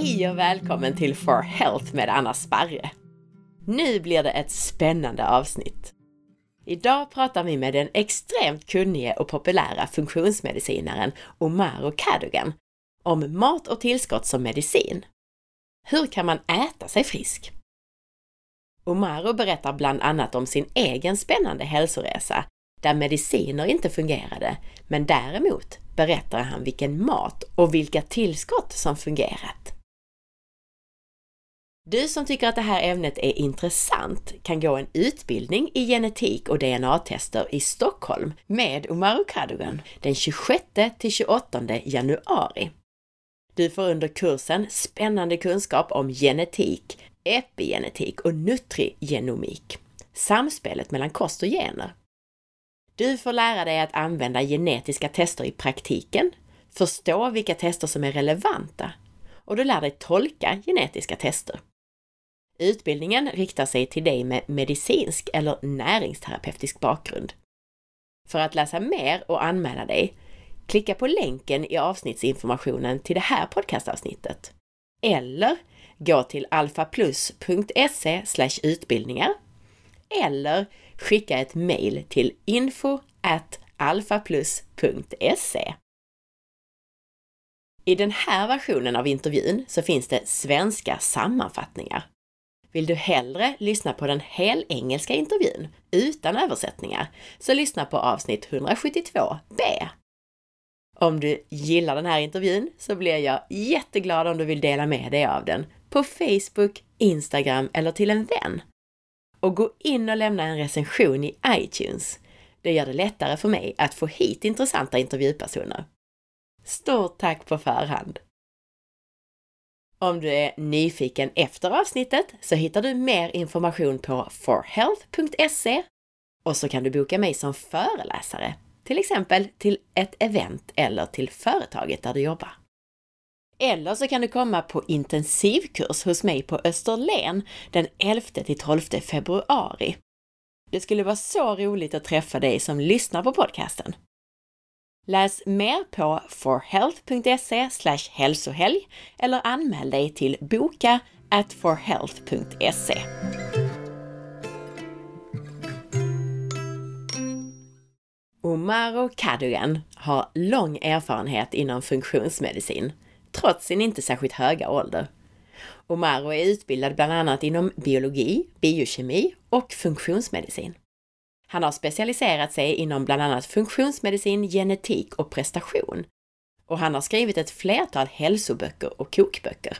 Hej och välkommen till For Health med Anna Sparre! Nu blir det ett spännande avsnitt. Idag pratar vi med den extremt kunnige och populära funktionsmedicinaren Omaro Cadogan om mat och tillskott som medicin. Hur kan man äta sig frisk? Omaro berättar bland annat om sin egen spännande hälsoresa där mediciner inte fungerade, men däremot berättar han vilken mat och vilka tillskott som fungerat. Du som tycker att det här ämnet är intressant kan gå en utbildning i genetik och DNA-tester i Stockholm med Umaru Kadugan den 26 till 28 januari. Du får under kursen spännande kunskap om genetik, epigenetik och nutrigenomik, samspelet mellan kost och gener. Du får lära dig att använda genetiska tester i praktiken, förstå vilka tester som är relevanta och du lär dig tolka genetiska tester. Utbildningen riktar sig till dig med medicinsk eller näringsterapeutisk bakgrund. För att läsa mer och anmäla dig, klicka på länken i avsnittsinformationen till det här podcastavsnittet. Eller gå till alfaplus.se utbildningar eller skicka ett mejl till info alfaplus.se. I den här versionen av intervjun så finns det svenska sammanfattningar. Vill du hellre lyssna på den helengelska intervjun utan översättningar så lyssna på avsnitt 172b. Om du gillar den här intervjun så blir jag jätteglad om du vill dela med dig av den på Facebook, Instagram eller till en vän. Och gå in och lämna en recension i iTunes. Det gör det lättare för mig att få hit intressanta intervjupersoner. Stort tack på förhand! Om du är nyfiken efter avsnittet så hittar du mer information på forhealth.se och så kan du boka mig som föreläsare, till exempel till ett event eller till företaget där du jobbar. Eller så kan du komma på intensivkurs hos mig på Österlen den 11 till 12 februari. Det skulle vara så roligt att träffa dig som lyssnar på podcasten. Läs mer på forhealth.se hälsohelg eller anmäl dig till boka at forhealth.se. Omaro Kadugan har lång erfarenhet inom funktionsmedicin, trots sin inte särskilt höga ålder. Omaro är utbildad bland annat inom biologi, biokemi och funktionsmedicin. Han har specialiserat sig inom bland annat funktionsmedicin, genetik och prestation. Och han har skrivit ett flertal hälsoböcker och kokböcker.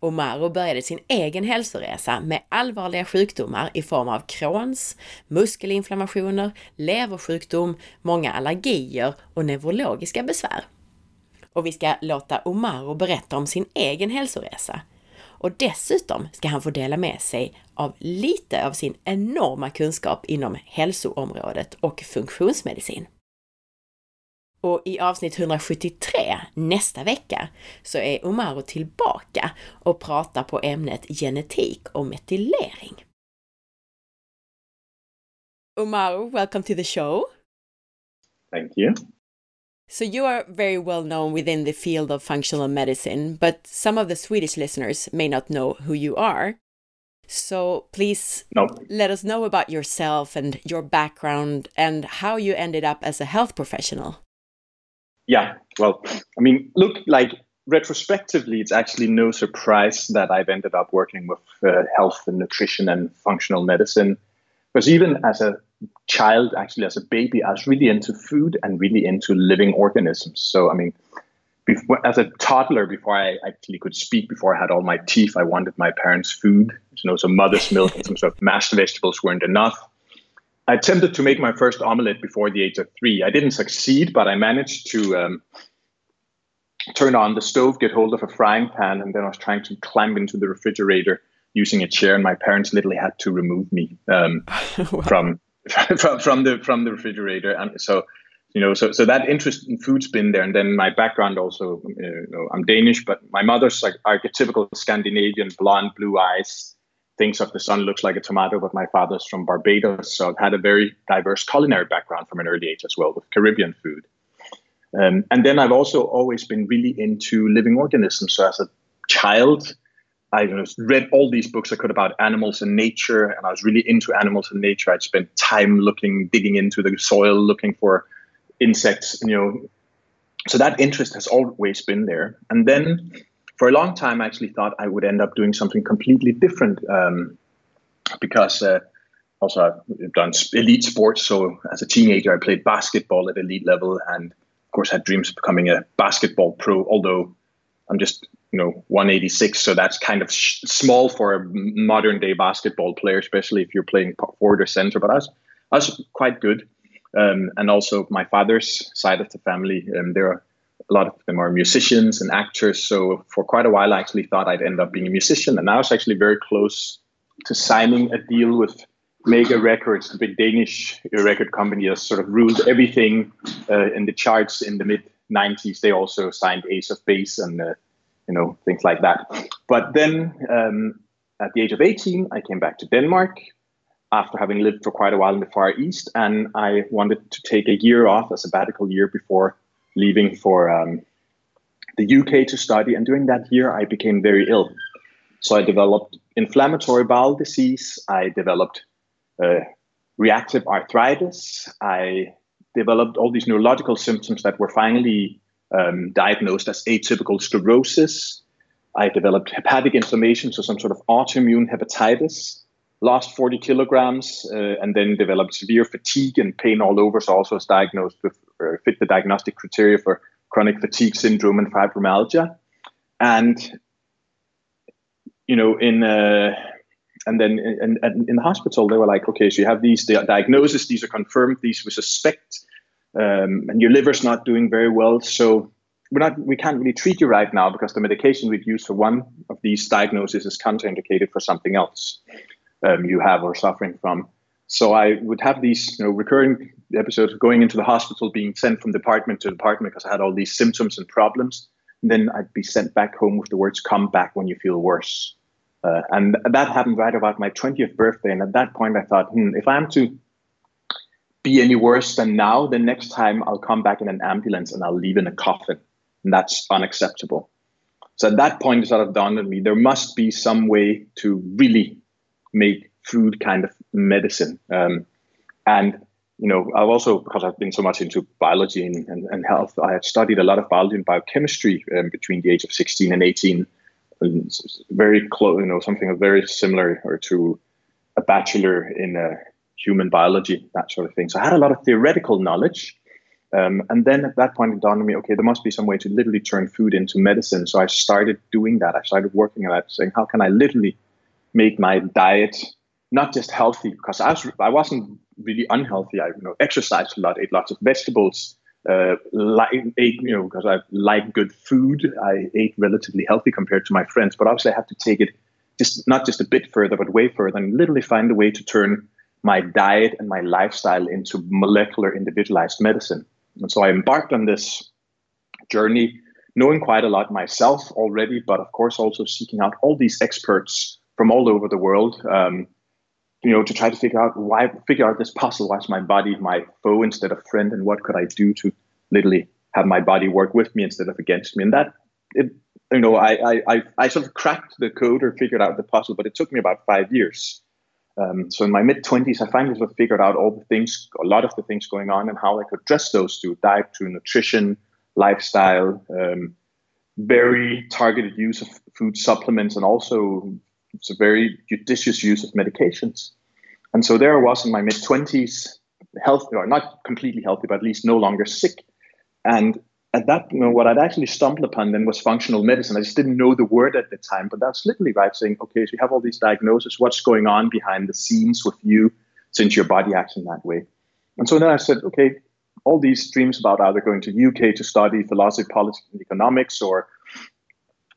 Omaro började sin egen hälsoresa med allvarliga sjukdomar i form av Crohns, muskelinflammationer, leversjukdom, många allergier och neurologiska besvär. Och vi ska låta Omaro berätta om sin egen hälsoresa och dessutom ska han få dela med sig av lite av sin enorma kunskap inom hälsoområdet och funktionsmedicin. Och i avsnitt 173 nästa vecka så är Omaro tillbaka och pratar på ämnet genetik och metylering. Omaro, welcome to the show! Thank you. So you are very well known within the field of functional medicine, but some of the Swedish listeners may not know who you are. So please no. let us know about yourself and your background and how you ended up as a health professional. Yeah, well, I mean, look, like retrospectively, it's actually no surprise that I've ended up working with uh, health and nutrition and functional medicine. Because even as a child, actually as a baby, I was really into food and really into living organisms. So, I mean, before, as a toddler, before I actually could speak, before I had all my teeth, I wanted my parents' food. You know, so mother's milk and some sort of mashed vegetables weren't enough. I attempted to make my first omelette before the age of three. I didn't succeed, but I managed to um, turn on the stove, get hold of a frying pan, and then I was trying to climb into the refrigerator using a chair, and my parents literally had to remove me um, wow. from from from the from the refrigerator. And so you know so so that interest in food's been there. And then my background also you know i'm danish but my mother's like archetypical scandinavian blonde blue eyes. Thinks of the sun looks like a tomato but my father's from barbados. So i've had a very diverse culinary background from an early age as well with caribbean food. Um, and then i've also always been really into living organisms. So as a child, I read all these books I could about animals and nature, and I was really into animals and nature. I'd spent time looking, digging into the soil, looking for insects, you know. So that interest has always been there. And then for a long time, I actually thought I would end up doing something completely different um, because uh, also I've done elite sports. So as a teenager, I played basketball at elite level and, of course, had dreams of becoming a basketball pro, although I'm just you know 186 so that's kind of sh- small for a modern day basketball player especially if you're playing forward or center. But I was quite good. Um, and also my father's side of the family um, there are a lot of them are musicians and actors. So for quite a while i actually thought i'd end up being a musician. And i was actually very close to signing a deal with Mega Records, the big Danish record company that sort of ruled everything uh, in the charts in the mid 90s. They also signed Ace of Base and uh, you know things like that. But then um, at the age of 18, I came back to Denmark after having lived for quite a while in the Far East, and I wanted to take a year off, a sabbatical year, before leaving for um, the UK to study. And during that year, I became very ill. So I developed inflammatory bowel disease. I developed uh, reactive arthritis. I developed all these neurological symptoms that were finally um, diagnosed as atypical sclerosis. I developed hepatic inflammation, so some sort of autoimmune hepatitis. Lost 40 kilograms, uh, and then developed severe fatigue and pain all over. So also was diagnosed with uh, fit the diagnostic criteria for chronic fatigue syndrome and fibromyalgia. And you know, in uh, and then in, in, in, the hospital, they were like, okay, so you have these diagnoses, these are confirmed, these we suspect um, and your liver's not doing very well. So we're not, we can't really treat you right now because the medication we'd use for one of these diagnoses is contraindicated for something else um, you have or suffering from. So I would have these you know, recurring episodes of going into the hospital, being sent from department to department because I had all these symptoms and problems. And then I'd be sent back home with the words, come back when you feel worse. Uh, and that happened right about my 20th birthday. And at that point, I thought, hmm, if I'm to be any worse than now, the next time I'll come back in an ambulance and I'll leave in a coffin. And that's unacceptable. So at that point, it sort of dawned on me there must be some way to really make food kind of medicine. Um, and, you know, I've also, because I've been so much into biology and, and, and health, I had studied a lot of biology and biochemistry um, between the age of 16 and 18. And very close, you know, something very similar or to a bachelor in uh, human biology, that sort of thing. So I had a lot of theoretical knowledge. Um, and then at that point, it dawned on me, okay, there must be some way to literally turn food into medicine. So I started doing that. I started working on that, saying, how can I literally make my diet not just healthy, because I, was, I wasn't really unhealthy. I you know, exercised a lot, ate lots of vegetables, uh, like, ate, you know, because I like good food. I ate relatively healthy compared to my friends, but obviously I had to take it just not just a bit further, but way further and literally find a way to turn my diet and my lifestyle into molecular individualized medicine. And so I embarked on this journey, knowing quite a lot myself already, but of course also seeking out all these experts from all over the world, um, you know, to try to figure out why, figure out this puzzle. Why's my body my foe instead of friend, and what could I do to literally have my body work with me instead of against me? And that, it, you know, I, I, I sort of cracked the code or figured out the puzzle, but it took me about five years. Um, so in my mid 20s, I finally sort of figured out all the things, a lot of the things going on, and how I could address those to diet, to nutrition, lifestyle, um, very targeted use of food supplements, and also it's a very judicious use of medications. And so there I was in my mid 20s, healthy, or not completely healthy, but at least no longer sick. And at that, know, what I'd actually stumbled upon then was functional medicine. I just didn't know the word at the time, but that's literally right saying, okay, so you have all these diagnoses, what's going on behind the scenes with you since your body acts in that way? And so then I said, okay, all these dreams about either going to UK to study philosophy, politics, and economics or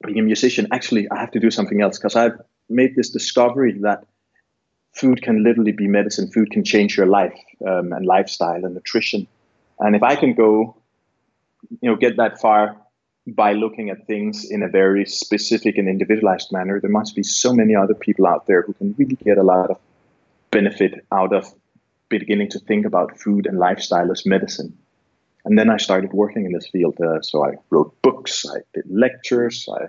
being a musician, actually, I have to do something else because I've made this discovery that food can literally be medicine. Food can change your life um, and lifestyle and nutrition. And if I can go you know get that far by looking at things in a very specific and individualized manner there must be so many other people out there who can really get a lot of benefit out of beginning to think about food and lifestyle as medicine and then i started working in this field uh, so i wrote books i did lectures i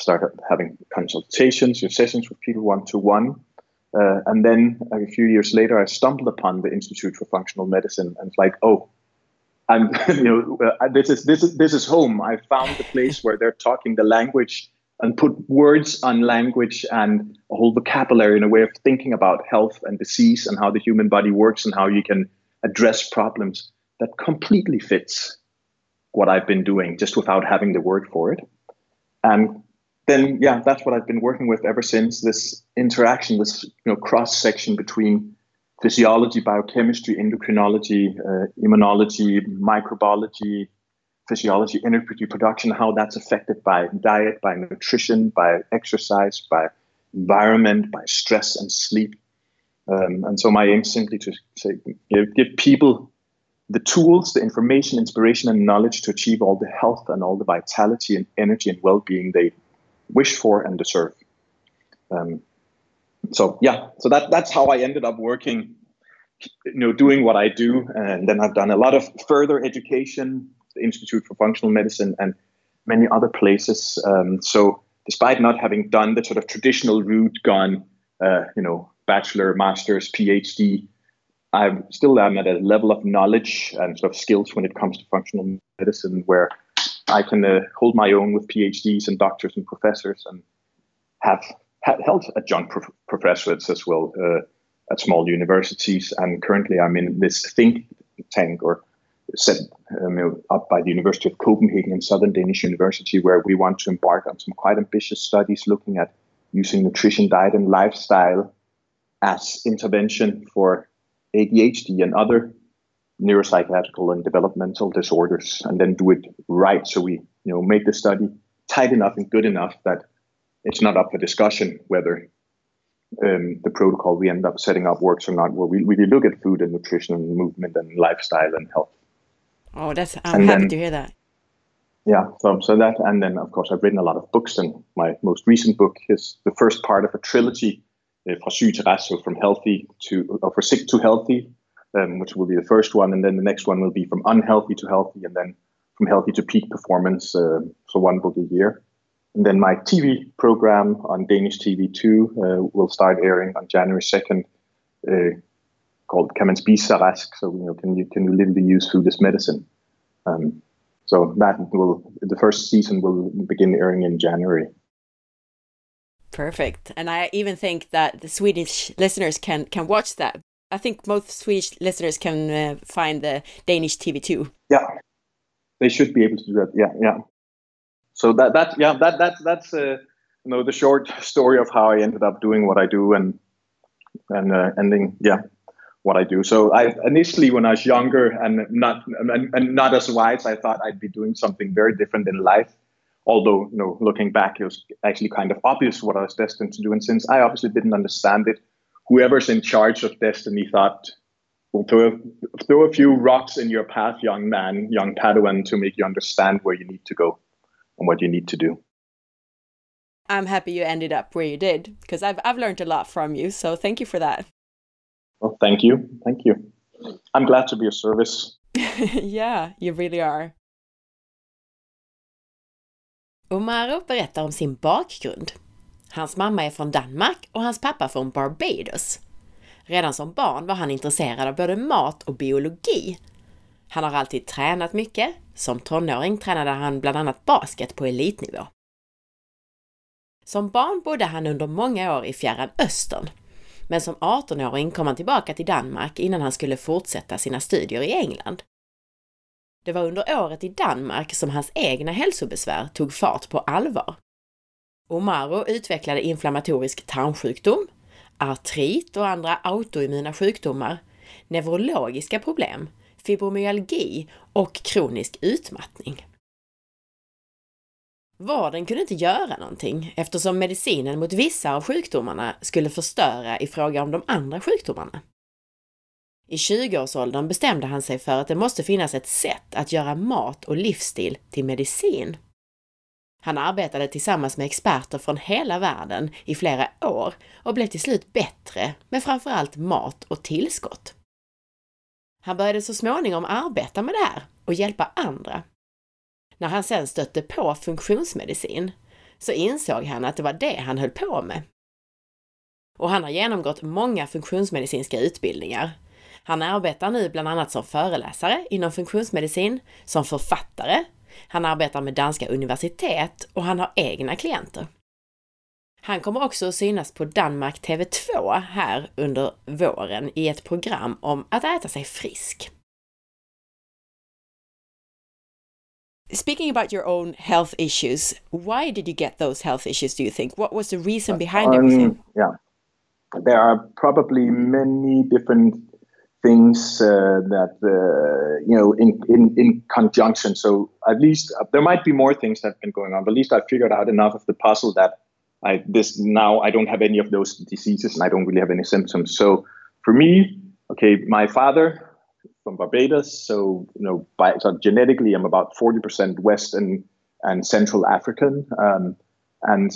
started having consultations, sessions with people one to one. and then a few years later, I stumbled upon the Institute for Functional Medicine, and it's like, oh, I'm, you know, this is this is this is home. I found the place where they're talking the language and put words on language and a whole vocabulary and a way of thinking about health and disease and how the human body works and how you can address problems that completely fits what I've been doing just without having the word for it. And then, yeah, that's what I've been working with ever since this interaction, this you know cross section between physiology, biochemistry, endocrinology, uh, immunology, microbiology, physiology, energy production, how that's affected by diet, by nutrition, by exercise, by environment, by stress and sleep. Um, and so my aim is simply to say, give, give people the tools, the information, inspiration, and knowledge to achieve all the health and all the vitality and energy and well-being they wish for and deserve. Um, so yeah, so that that's how I ended up working, you know, doing what I do, and then I've done a lot of further education, the Institute for Functional Medicine, and many other places. Um, so despite not having done the sort of traditional route, gone, uh, you know, bachelor, master's, PhD, I still am at a level of knowledge and sort of skills when it comes to functional medicine where I can uh, hold my own with PhDs and doctors and professors and have, held adjunct prof- professors as well uh, at small universities. And currently I'm in this think tank or set um, up by the University of Copenhagen and Southern Danish University, where we want to embark on some quite ambitious studies looking at using nutrition, diet, and lifestyle as intervention for ADHD and other neuropsychiatrical and developmental disorders, and then do it right. So we, you know, make the study tight enough and good enough that it's not up for discussion whether um, the protocol we end up setting up works or not. Where we really look at food and nutrition and movement and lifestyle and health. Oh, that's I'm and happy then, to hear that. Yeah, so so that, and then of course I've written a lot of books, and my most recent book is the first part of a trilogy uh, fra syg til rask, so from healthy to, or for sick to healthy, um, which will be the first one. And then the next one will be from unhealthy to healthy, and then from healthy to peak performance. Uh, so one book a year. And then my TV program on Danish TV2 uh, will start airing on January 2nd, uh, called Kan man spise? So, you know, can you, can you literally use food as medicine? Um, so that will, the first season will begin airing in January. Perfect. And I even think that the Swedish listeners can can watch that. I think most Swedish listeners can uh, find the Danish TV2. Yeah, they should be able to do that. Yeah, yeah. So that that yeah that that that's uh, you know the short story of how I ended up doing what I do and and uh, ending yeah what I do. So I initially when I was younger and not and, and not as wise, I thought I'd be doing something very different in life. Although you know looking back it was actually kind of obvious what i was destined to do. And since i obviously didn't understand it whoever's in charge of destiny thought well throw throw a few rocks in your path young man young padawan to make you understand where you need to go and what you need to do i'm happy you ended up where you did because I've, I've learned a lot from you so thank you for that well thank you thank you i'm glad to be of service yeah you really are Omaro berättar om sin bakgrund. Hans mamma är från Danmark och hans pappa från Barbados. Redan som barn var han intresserad av både mat och biologi. Han har alltid tränat mycket. Som tonåring tränade han bland annat basket på elitnivå. Som barn bodde han under många år i Fjärran Östern. Men som 18-åring kom han tillbaka till Danmark innan han skulle fortsätta sina studier i England. Det var under året i Danmark som hans egna hälsobesvär tog fart på allvar. Omaro utvecklade inflammatorisk tarmsjukdom, artrit och andra autoimmuna sjukdomar, neurologiska problem, fibromyalgi och kronisk utmattning. Vården kunde inte göra någonting eftersom medicinen mot vissa av sjukdomarna skulle förstöra i fråga om de andra sjukdomarna. I 20-årsåldern bestämde han sig för att det måste finnas ett sätt att göra mat och livsstil till medicin. Han arbetade tillsammans med experter från hela världen i flera år och blev till slut bättre med framförallt mat och tillskott. Han började så småningom arbeta med det här och hjälpa andra. När han sen stötte på funktionsmedicin så insåg han att det var det han höll på med. Och han har genomgått många funktionsmedicinska utbildningar. Han arbetar nu bland annat som föreläsare inom funktionsmedicin, som författare, han arbetar med danska universitet och han har egna klienter. Han kommer också att synas på Danmark TV2 här under våren i ett program om att äta sig frisk. Speaking about your own health issues, why did you get those health issues, do you think? What was the reason behind um, everything? Yeah, there are probably many different things uh, that, uh, you know, in, in, in conjunction. So at least uh, there might be more things that have been going on, but at least I figured out enough of the puzzle that I this now I don't have any of those diseases and I don't really have any symptoms. So for me, okay, my father from Barbados, so you know, by so genetically I'm about forty percent West and and Central African, um, and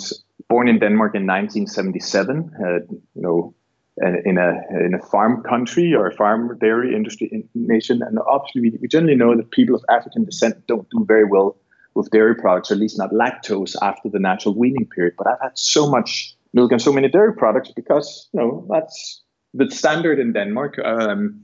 born in Denmark in 1977. Uh, you know, in a in a farm country or a farm dairy industry nation, and obviously we, we generally know that people of African descent don't do very well with dairy products, or at least not lactose, after the natural weaning period. But I've had so much milk and so many dairy products because you know that's the standard in Denmark, um,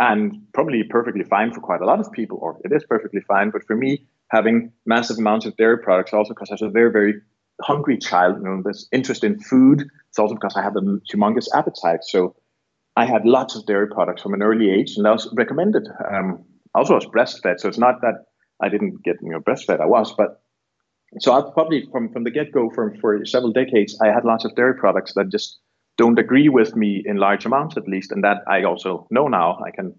and probably perfectly fine for quite a lot of people, or it is perfectly fine. But for me, having massive amounts of dairy products also because I was a very very hungry child, you know, this interest in food. It's also because I have a humongous appetite. So I had lots of dairy products from an early age, and that was recommended. Um, also, I was breastfed, so it's not that I didn't get you know breastfed. I was, but so I probably from from the get go, for for several decades, I had lots of dairy products that just don't agree with me in large amounts, at least, and that I also know now. I can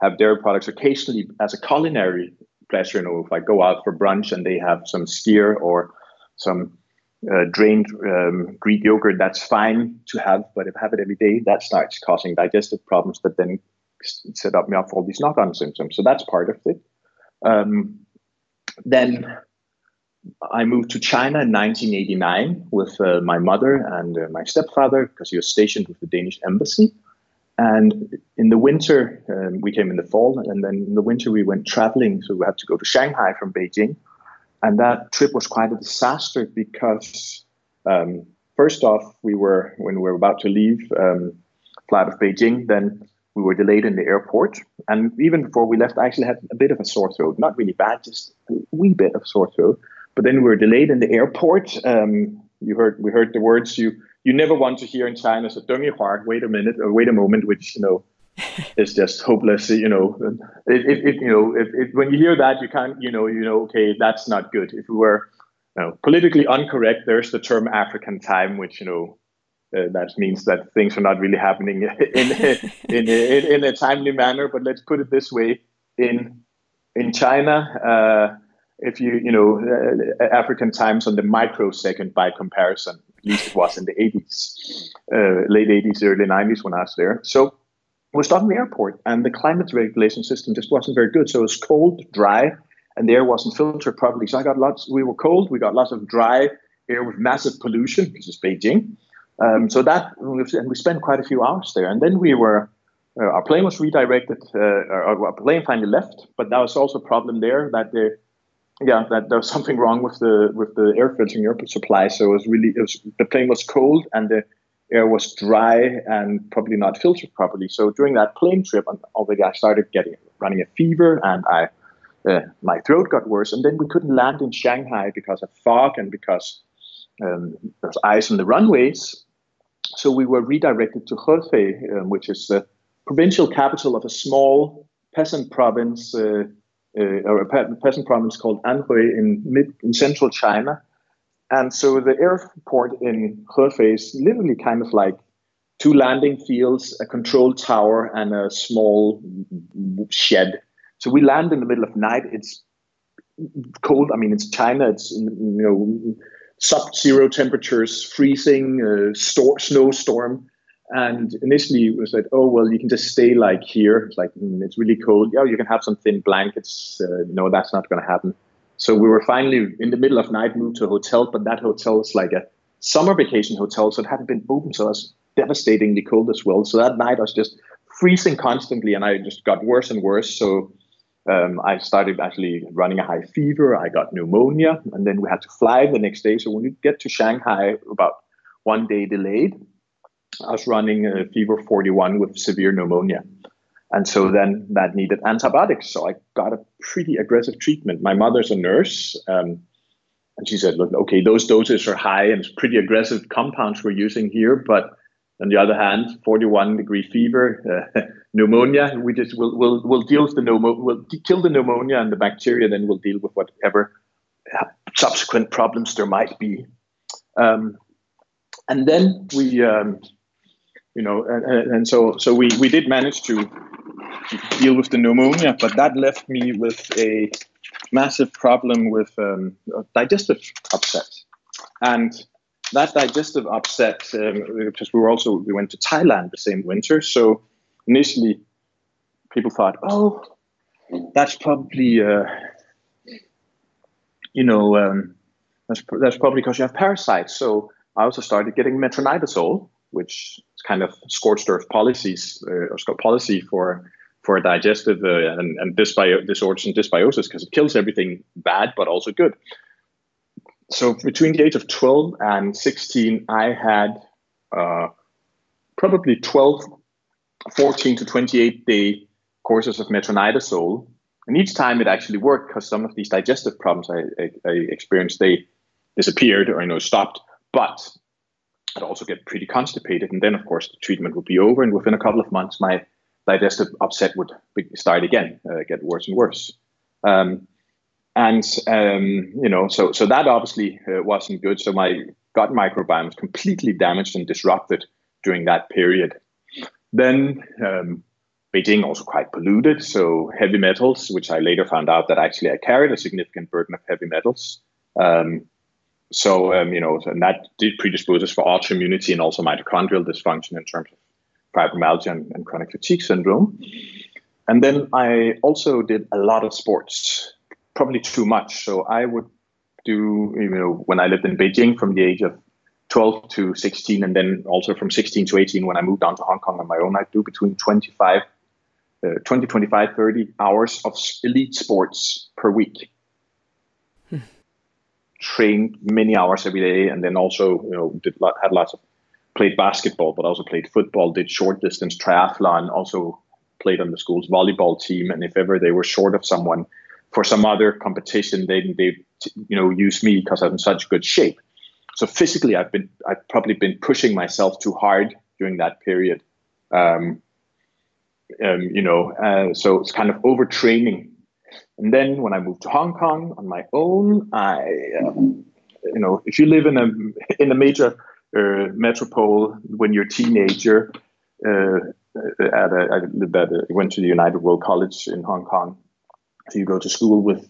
have dairy products occasionally as a culinary pleasure. You know, if I go out for brunch and they have some skyr or some uh, drained um, Greek yogurt, that's fine to have, but if I have it every day, that starts causing digestive problems that then set up me up for all these knock-on symptoms. So that's part of it. Um, then I moved to China in 1989 with uh, my mother and uh, my stepfather because he was stationed with the Danish embassy. And in the winter, um, we came in the fall, and then in the winter we went traveling. So we had to go to Shanghai from Beijing, and that trip was quite a disaster because um, first off, we were when we were about to leave um, flight of Beijing, then we were delayed in the airport. And even before we left, I actually had a bit of a sore throat. Not really bad, just a wee bit of sore throat. But then we were delayed in the airport. Um, you heard we heard the words you you never want to hear in China. So don't you wait a minute or wait a moment, which you know is just hopeless. You know, it, it you know if, if, when you hear that, you can't you know you know okay that's not good. If we were you know, politically incorrect, there's the term African time, which you know uh, that means that things are not really happening in, in, in, in, a timely manner. But let's put it this way: in in China, uh, if you you know uh, African times on the microsecond by comparison, at least it was in the 80s, uh, late 80s, early 90s when I was there. So we're stuck in the airport, and the climate regulation system just wasn't very good. So it was cold, dry, and the air wasn't filtered properly. So I got lots. We were cold. We got lots of dry air with massive pollution because is Beijing. Um, so that and we spent quite a few hours there, and then we were uh, our plane was redirected. Uh, our, plane finally left, but that was also a problem there that the yeah that there was something wrong with the with the air filtering air supply. So it was really it was the plane was cold and the air was dry and probably not filtered properly. So during that plane trip, already I started getting running a fever and I uh, my throat got worse, and then we couldn't land in Shanghai because of fog and because um, there was ice on the runways. So we were redirected to Hefei, um, which is the provincial capital of a small peasant province, uh, uh, or a peasant province called Anhui in mid in central China. And so the airport in Hefei is literally kind of like two landing fields, a control tower, and a small shed. So we land in the middle of night. It's cold. I mean, it's China. It's you know sub-zero temperatures, freezing, uh, store, snowstorm. And initially it was like, oh, well, you can just stay like here. It's like, mm, it's really cold. Yeah, you can have some thin blankets. Uh, no, that's not going to happen. So we were finally in the middle of night moved to a hotel, but that hotel is like a summer vacation hotel. So it hadn't been open. So it was devastatingly cold as well. So that night I was just freezing constantly and I just got worse and worse. So um, I started actually running a high fever. I got pneumonia, and then we had to fly the next day. So when we get to Shanghai, about one day delayed, I was running a fever 41 with severe pneumonia. And so then that needed antibiotics. So I got a pretty aggressive treatment. My mother's a nurse. Um, and she said, look, okay, those doses are high and it's pretty aggressive compounds we're using here. But on the other hand, 41 degree fever, uh, pneumonia, we just will will will deal with the pneumonia, we'll kill the pneumonia and the bacteria, then we'll deal with whatever subsequent problems there might be. Um, and then we, um, you know, and, and, so so we we did manage to deal with the pneumonia, but that left me with a massive problem with um, digestive upset, and that digestive upset um, because we were also we went to Thailand the same winter, so initially people thought, oh, that's probably uh, you know um, that's that's probably because you have parasites. So I also started getting metronidazole, which is kind of scorched earth policies uh, or policy for for digestive uh, and, and dysbio- disorders and dysbiosis because it kills everything bad but also good. So between the age of 12 and 16, I had uh, probably 12, 14 to 28 day courses of metronidazole. And each time it actually worked because some of these digestive problems I, I, I experienced, they disappeared or you know stopped. But I'd also get pretty constipated. And then, of course, the treatment would be over. And within a couple of months, my digestive upset would start again, uh, get worse and worse. Um, and um, you know, so so that obviously uh, wasn't good. So my gut microbiome was completely damaged and disrupted during that period. Then um, Beijing also quite polluted, so heavy metals, which I later found out that actually I carried a significant burden of heavy metals. Um, so um, you know, and that did predispose us for autoimmunity and also mitochondrial dysfunction in terms of fibromyalgia and, and chronic fatigue syndrome. And then I also did a lot of sports, probably too much. So I would do, you know, when I lived in Beijing from the age of 12 to 16, and then also from 16 to 18 when I moved down to Hong Kong on my own, I'd do between 25, uh, 20, 25, 30 hours of elite sports per week. Hmm. Trained many hours every day, and then also, you know, did had lots of played basketball, but also played football, did short distance triathlon, also played on the school's volleyball team. And if ever they were short of someone for some other competition, they they you know use me because I'm in such good shape. So physically, I've been I've probably been pushing myself too hard during that period. Um, um, you know, uh, so it's kind of overtraining. And then when I moved to Hong Kong on my own, I, um, you know, if you live in a in a major uh, metropole when you're a teenager. Uh, at a, I lived at a, went to the United World College in Hong Kong. So you go to school with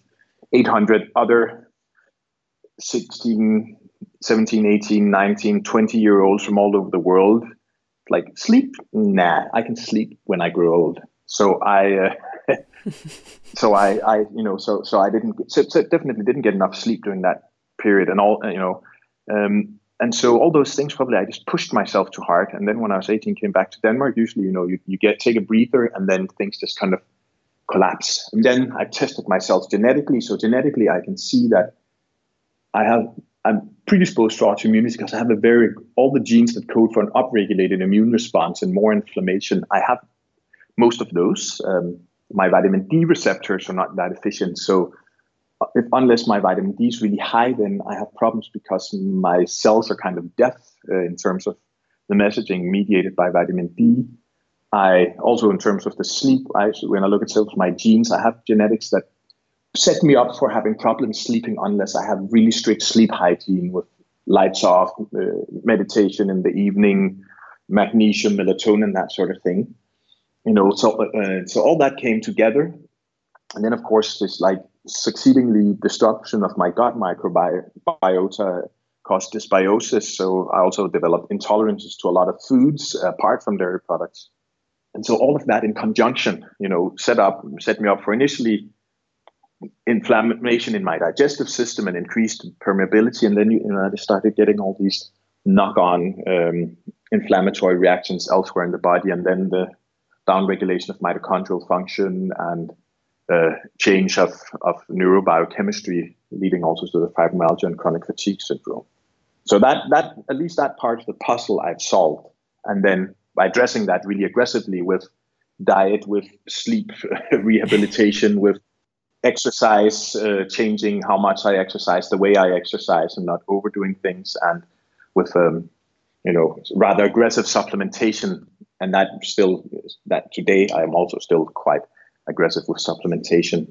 800 other 16, 17, 18, 19, 20 year olds from all over the world. Like sleep? Nah, I can sleep when I grow old. So I, uh, so I, I, you know, so so I didn't, so, so definitely didn't get enough sleep during that period, and all, you know, um, and so all those things probably I just pushed myself too hard. And then when I was 18, came back to Denmark. Usually, you know, you, you get take a breather and then things just kind of collapse. And then I tested myself genetically. So genetically, I can see that I have I'm predisposed to autoimmunity because I have a very all the genes that code for an upregulated immune response and more inflammation. I have most of those. Um, my vitamin D receptors are not that efficient, so if unless my vitamin D is really high, then I have problems because my cells are kind of deaf uh, in terms of the messaging mediated by vitamin D. I also, in terms of the sleep, I, when I look at of my genes, I have genetics that set me up for having problems sleeping unless I have really strict sleep hygiene with lights off, uh, meditation in the evening, magnesium, melatonin, that sort of thing. You know, so uh, so all that came together, and then of course this like succeedingly destruction of my gut microbiota caused dysbiosis. So I also developed intolerances to a lot of foods apart from dairy products. And so all of that in conjunction, you know, set up set me up for initially inflammation in my digestive system and increased permeability. And then you, know, I started getting all these knock-on um, inflammatory reactions elsewhere in the body, and then the downregulation of mitochondrial function and uh, change of, of neurobiochemistry, leading also to the fibromyalgia and chronic fatigue syndrome. So that that at least that part of the puzzle I've solved, and then by addressing that really aggressively with diet, with sleep rehabilitation, with exercise, uh, changing how much I exercise, the way I exercise, and not overdoing things, and with um, you know rather aggressive supplementation. And that still that today I am also still quite aggressive with supplementation.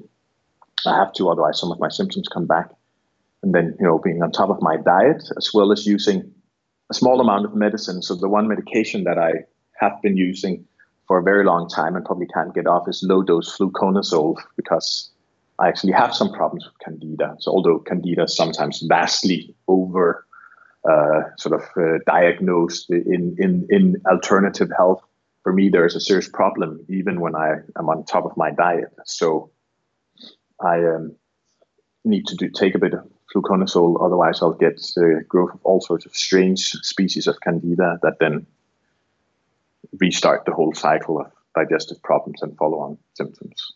I have to, otherwise some of my symptoms come back. And then you know being on top of my diet as well as using a small amount of medicine. So the one medication that I have been using for a very long time and probably can't get off is low dose fluconazole because I actually have some problems with candida. So although candida is sometimes vastly over uh, sort of uh, diagnosed in, in, in alternative health, for me there is a serious problem even when I am on top of my diet. So I um, need to do, take a bit of fluconazole, otherwise I'll get uh, growth of all sorts of strange species of candida that then restart the whole cycle of digestive problems and follow-on symptoms.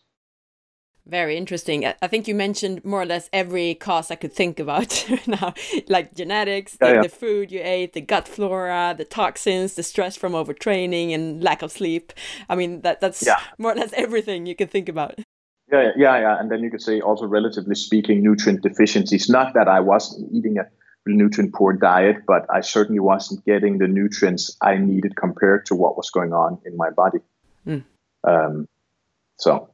Very interesting. I think you mentioned more or less every cause I could think about now, like genetics, the, yeah, yeah. the, food you ate, the gut flora, the toxins, the stress from overtraining and lack of sleep. I mean, that that's yeah. more or less everything you can think about. Yeah, yeah, yeah. And then you could say also, relatively speaking, nutrient deficiencies. Not that I wasn't eating a nutrient poor diet, but I certainly wasn't getting the nutrients I needed compared to what was going on in my body. Mm. Um, so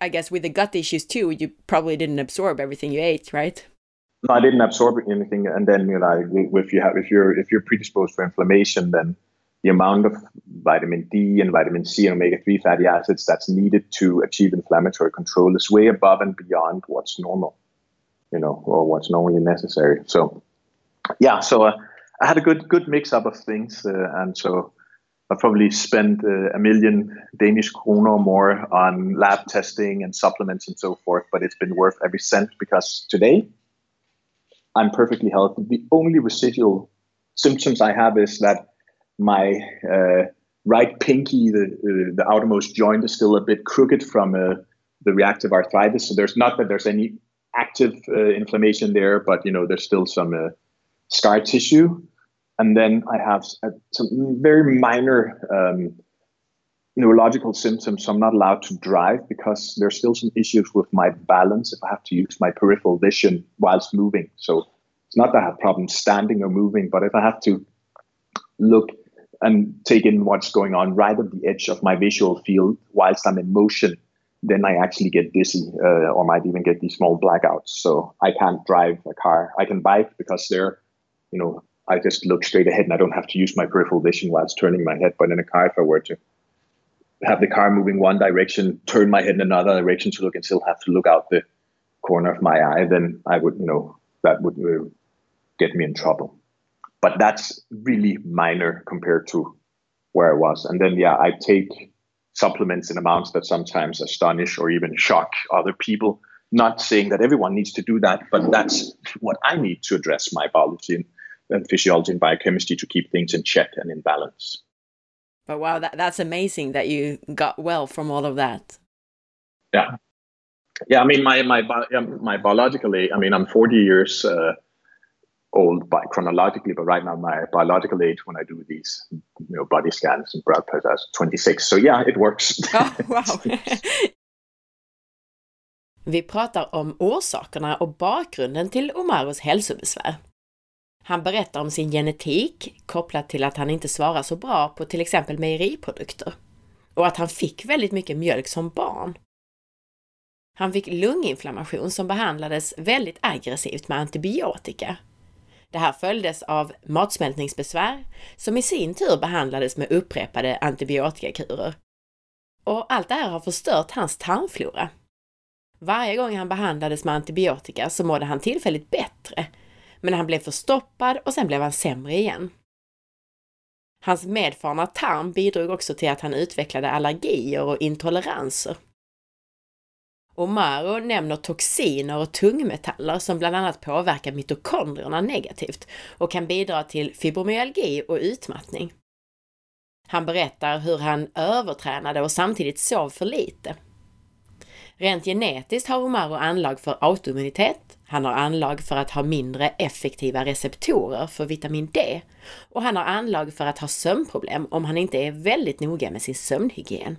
I guess with the gut issues too, you probably didn't absorb everything you ate, right? No, I didn't absorb anything, and then you know, if you have, if you're if you're predisposed for inflammation, then the amount of vitamin D and vitamin C and omega three fatty acids that's needed to achieve inflammatory control is way above and beyond what's normal, you know, or what's normally necessary. So, yeah, so uh, I had a good good mix up of things, uh, and so I probably spent uh, a million Danish kroner more on lab testing and supplements and so forth, but it's been worth every cent because today I'm perfectly healthy. The only residual symptoms I have is that my uh, right pinky, the uh, the outermost joint, is still a bit crooked from uh, the reactive arthritis. So there's not that there's any active uh, inflammation there, but you know there's still some uh, scar tissue and then I have some very minor um, neurological symptoms. So I'm not allowed to drive because there's still some issues with my balance if I have to use my peripheral vision whilst moving. So it's not that I have problems standing or moving, but if I have to look and take in what's going on right at the edge of my visual field whilst I'm in motion, then I actually get dizzy uh, or might even get these small blackouts. So I can't drive a car. I can bike because they're, you know, I just look straight ahead and I don't have to use my peripheral vision whilst turning my head. But in a car, if I were to have the car moving one direction, turn my head in another direction to look and still have to look out the corner of my eye, then I would, you know, that would uh, get me in trouble. But that's really minor compared to where I was. And then, yeah, I take supplements in amounts that sometimes astonish or even shock other people. Not saying that everyone needs to do that, but that's what I need to address my biology and physiology and biochemistry to keep things in check and in balance. But wow, that, that's amazing that you got well from all of that. Yeah. Yeah, I mean, my my my biological age. I mean, I'm 40 years uh, old by chronologically, but right now my biological age when I do these, you know, body scans and blood pressure is 26. So yeah, it works. Oh, wow. Vi pratar om orsakerna och bakgrunden till Omaros hälsobesvär. Han berättar om sin genetik kopplat till att han inte svarar så bra på till exempel mejeriprodukter och att han fick väldigt mycket mjölk som barn. Han fick lunginflammation som behandlades väldigt aggressivt med antibiotika. Det här följdes av matsmältningsbesvär som i sin tur behandlades med upprepade antibiotikakurer. Och allt det här har förstört hans tarmflora. Varje gång han behandlades med antibiotika så mådde han tillfälligt bättre men han blev förstoppad och sen blev han sämre igen. Hans medfarna tarm bidrog också till att han utvecklade allergier och intoleranser. Omaro nämner toxiner och tungmetaller som bland annat påverkar mitokondrierna negativt och kan bidra till fibromyalgi och utmattning. Han berättar hur han övertränade och samtidigt sov för lite. Rent genetiskt har Omaro anlag för autoimmunitet, han har anlag för att ha mindre effektiva receptorer för vitamin D och han har anlag för att ha sömnproblem om han inte är väldigt noga med sin sömnhygien.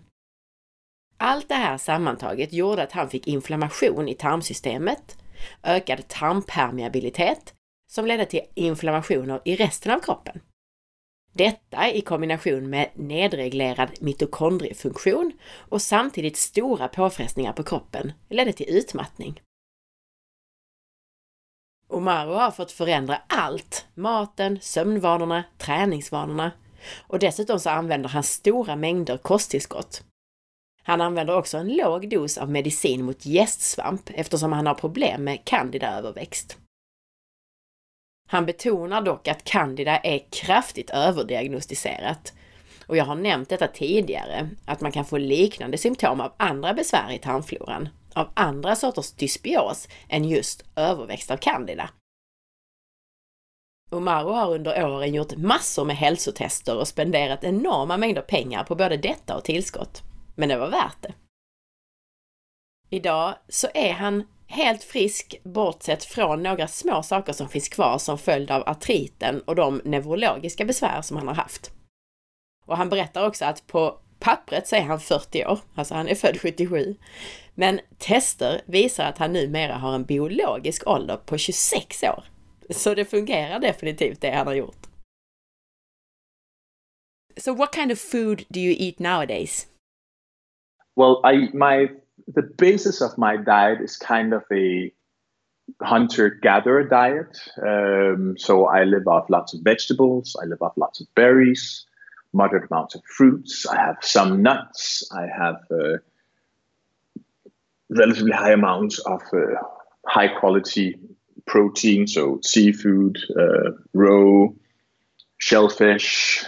Allt det här sammantaget gjorde att han fick inflammation i tarmsystemet, ökad tarmpermeabilitet som ledde till inflammationer i resten av kroppen. Detta i kombination med nedreglerad mitokondriefunktion och samtidigt stora påfrestningar på kroppen ledde till utmattning. Omaro har fått förändra allt! Maten, sömnvanorna, träningsvanorna. Och dessutom så använder han stora mängder kosttillskott. Han använder också en låg dos av medicin mot gästsvamp eftersom han har problem med candidaöverväxt. Han betonar dock att candida är kraftigt överdiagnostiserat. Och jag har nämnt detta tidigare, att man kan få liknande symptom av andra besvär i tarmfloran, av andra sorters dysbios än just överväxt av candida. Omaro har under åren gjort massor med hälsotester och spenderat enorma mängder pengar på både detta och tillskott. Men det var värt det. Idag så är han helt frisk bortsett från några små saker som finns kvar som följd av artriten och de neurologiska besvär som han har haft. Och han berättar också att på pappret så är han 40 år, alltså han är född 77. Men tester visar att han numera har en biologisk ålder på 26 år. Så det fungerar definitivt det han har gjort. So what kind of food do you eat nowadays? Well, I my the basis of my diet is kind of a hunter gatherer diet. Um, so I live off lots of vegetables, I live off lots of berries, moderate amounts of fruits. I have some nuts. I have uh, relatively high amounts of uh, high quality protein, so seafood, uh, raw, shellfish,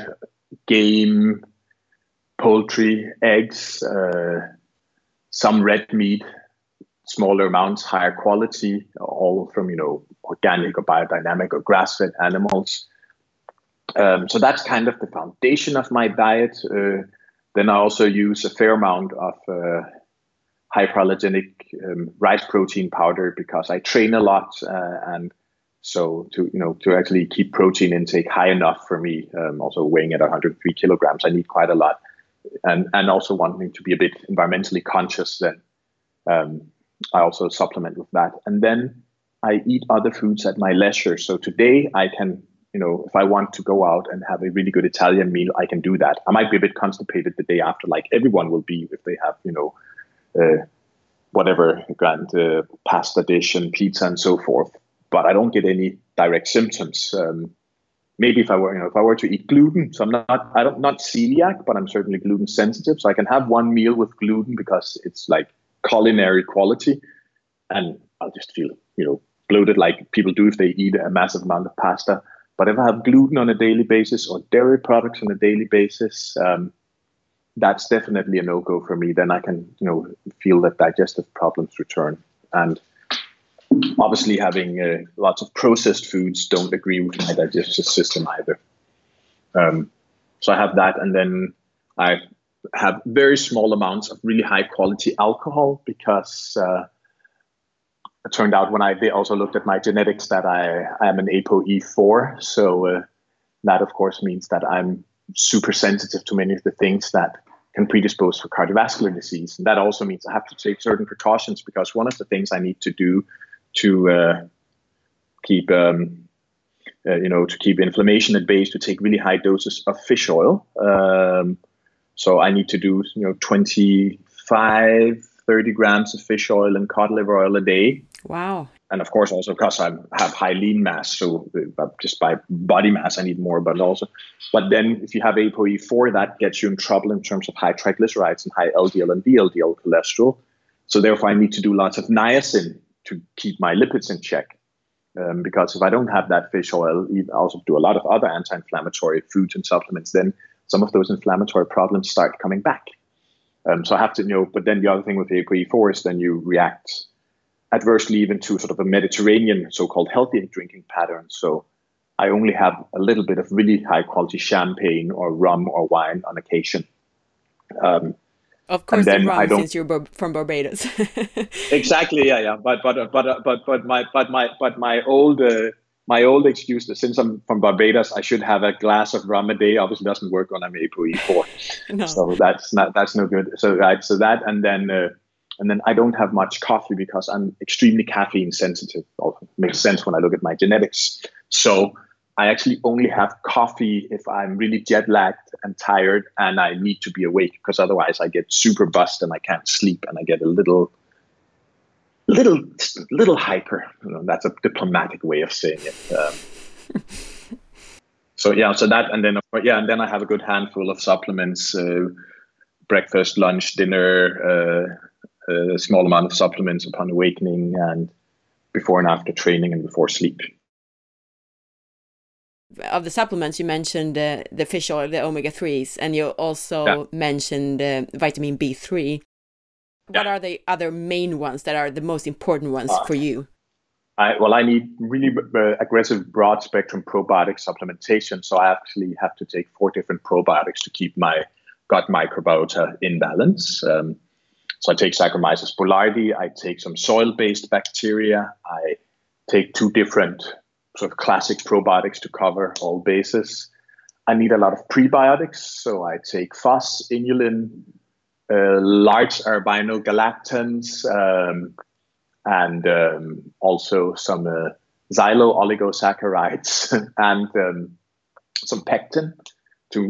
game, poultry, eggs, uh, some red meat, smaller amounts, higher quality, all from you know organic or biodynamic or grass-fed animals. Um, so that's kind of the foundation of my diet. Uh, then I also use a fair amount of uh, um, rice protein powder because I train a lot, uh, and so to you know to actually keep protein intake high enough for me, um, also weighing at 103 kilograms, I need quite a lot, and and also wanting to be a bit environmentally conscious. Then um, I also supplement with that, and then I eat other foods at my leisure. So today I can you know, if I want to go out and have a really good Italian meal, I can do that. I might be a bit constipated the day after, like everyone will be if they have, you know, uh, whatever grand uh, pasta dish and pizza and so forth. But I don't get any direct symptoms. Um, maybe if I were, you know, if I were to eat gluten, so I'm not, I don't not celiac, but I'm certainly gluten sensitive, so I can have one meal with gluten because it's like culinary quality, and I'll just feel, you know, bloated like people do if they eat a massive amount of pasta. But if I have gluten on a daily basis or dairy products on a daily basis, um, that's definitely a no go for me. Then I can, you know, feel that digestive problems return. And obviously, having uh, lots of processed foods don't agree with my digestive system either. Um, so I have that, and then I have very small amounts of really high quality alcohol because uh, it turned out when I they also looked at my genetics that I, I am an ApoE4. So uh, that, of course, means that I'm super sensitive to many of the things that can predispose for cardiovascular disease. And that also means I have to take certain precautions because one of the things I need to do to uh, keep, um, uh, you know, to keep inflammation at bay to take really high doses of fish oil. Um, so I need to do, you know, 25, 30 grams of fish oil and cod liver oil a day. Wow. And of course, also because I have high lean mass, so uh, just by body mass, I need more. But also, but then if you have ApoE4, that gets you in trouble in terms of high triglycerides and high LDL and VLDL cholesterol. So therefore, I need to do lots of niacin to keep my lipids in check. Um, because if I don't have that fish oil, I also do a lot of other anti-inflammatory foods and supplements. Then some of those inflammatory problems start coming back. Um, so I have to you know. But then the other thing with ApoE4 is then you react adversely even to sort of a Mediterranean so-called healthy drinking pattern. So I only have a little bit of really high quality champagne or rum or wine on occasion. Um, Of course, then wrong since you're from Barbados. exactly, yeah, yeah. But but but but but my but my but my old uh, my old excuse that since I'm from Barbados, I should have a glass of rum a day. Obviously, doesn't work when I'm ApoE4. no. So that's not that's no good. So right, so that and then uh, and then I don't have much coffee because I'm extremely caffeine sensitive. Also makes sense when I look at my genetics. So I actually only have coffee if I'm really jet lagged and tired and I need to be awake because otherwise I get super bust and I can't sleep and I get a little little little hyper. You know, that's a diplomatic way of saying it. Um, so yeah, so that and then yeah, and then I have a good handful of supplements: uh, breakfast, lunch, dinner, uh, a small amount of supplements upon awakening, and before and after training and before sleep of the supplements you mentioned uh, the fish oil the omega-3s and you also yeah. mentioned uh, vitamin b3 yeah. what are the other main ones that are the most important ones uh, for you I, well i need really uh, aggressive broad spectrum probiotic supplementation so i actually have to take four different probiotics to keep my gut microbiota in balance um, so i take saccharomyces boulardii i take some soil based bacteria i take two different sort of classic probiotics to cover all bases. I need a lot of prebiotics, so I take FOS, inulin, uh, larch galactans, um, and um, also some uh, xylo oligosaccharides and um, some pectin to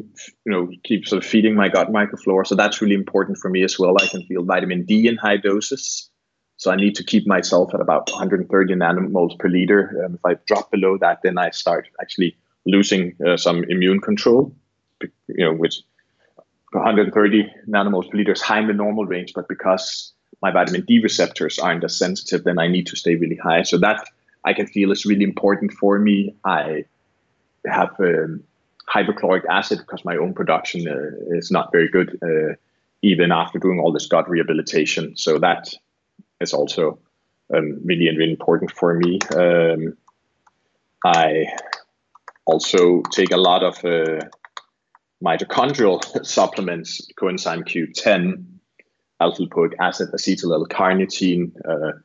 you know keep sort of feeding my gut microflora. So that's really important for me as well. I can feel vitamin D in high doses. So I need to keep myself at about 130 nanomoles per liter. Um, if I drop below that, then I start actually losing uh, some immune control. You know, which 130 nanomoles per liter is high in the normal range, but because my vitamin D receptors aren't as sensitive, then I need to stay really high. So that I can feel is really important for me. I have um, hydrochloric acid because my own production uh, is not very good, uh, even after doing all this gut rehabilitation. So that is also um, really, really important for me. Um, I also take a lot of uh, mitochondrial supplements, coenzyme Q10, alpha lipoic acid, acetyl L-carnitine, uh,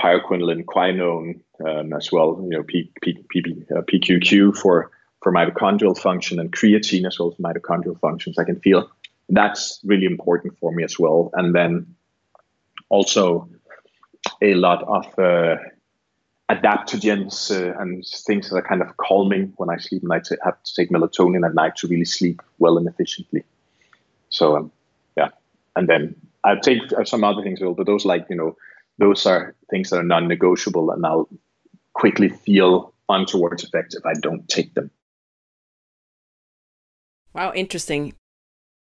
pyrroloquinoline, quinone, um, as well. You know, P, P, P, uh, PQQ for for mitochondrial function and creatine as well mitochondrial functions. I can feel that's really important for me as well. And then also a lot of uh, adaptogens uh, and things that are kind of calming when I sleep, and I t- have to take melatonin at night to really sleep well and efficiently. So, um, yeah, and then I take some other things, well, but those like you know, those are things that are non-negotiable, and I'll quickly feel untoward effects if I don't take them. Wow, interesting.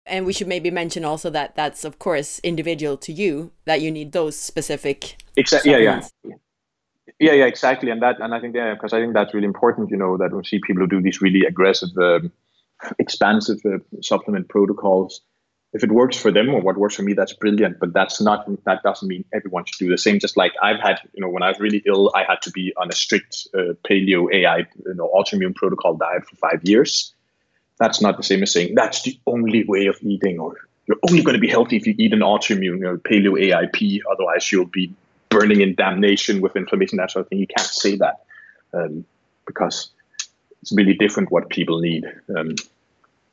And we should maybe mention also that that's of course individual to you that you need those specific. Exactly. Yeah, yeah. Yeah, yeah, exactly, and that, and I think, yeah, because I think that's really important. You know, that we see people who do these really aggressive, um, expansive uh, supplement protocols. If it works for them or what works for me, that's brilliant. But that's not. That doesn't mean everyone should do the same. Just like I've had, you know, when I was really ill, I had to be on a strict uh, paleo AI, you know, autoimmune protocol diet for five years that's not the same as saying that's the only way of eating, or you're only going to be healthy if you eat an autoimmune, or paleo AIP. Otherwise, you'll be burning in damnation with inflammation, that sort of thing. You can't say that um, because it's really different what people need. Um,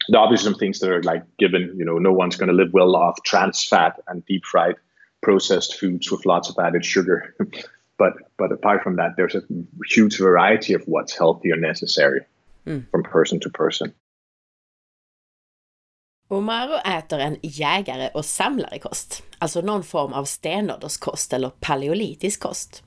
there are obviously some things that are like given, you know, no one's going to live well off trans fat and deep fried processed foods with lots of added sugar. but but apart from that, there's a huge variety of what's healthy or necessary mm. from person to person. Omaro äter en jägare och samlarekost, alltså någon form av stenålderskost eller paleolitisk kost.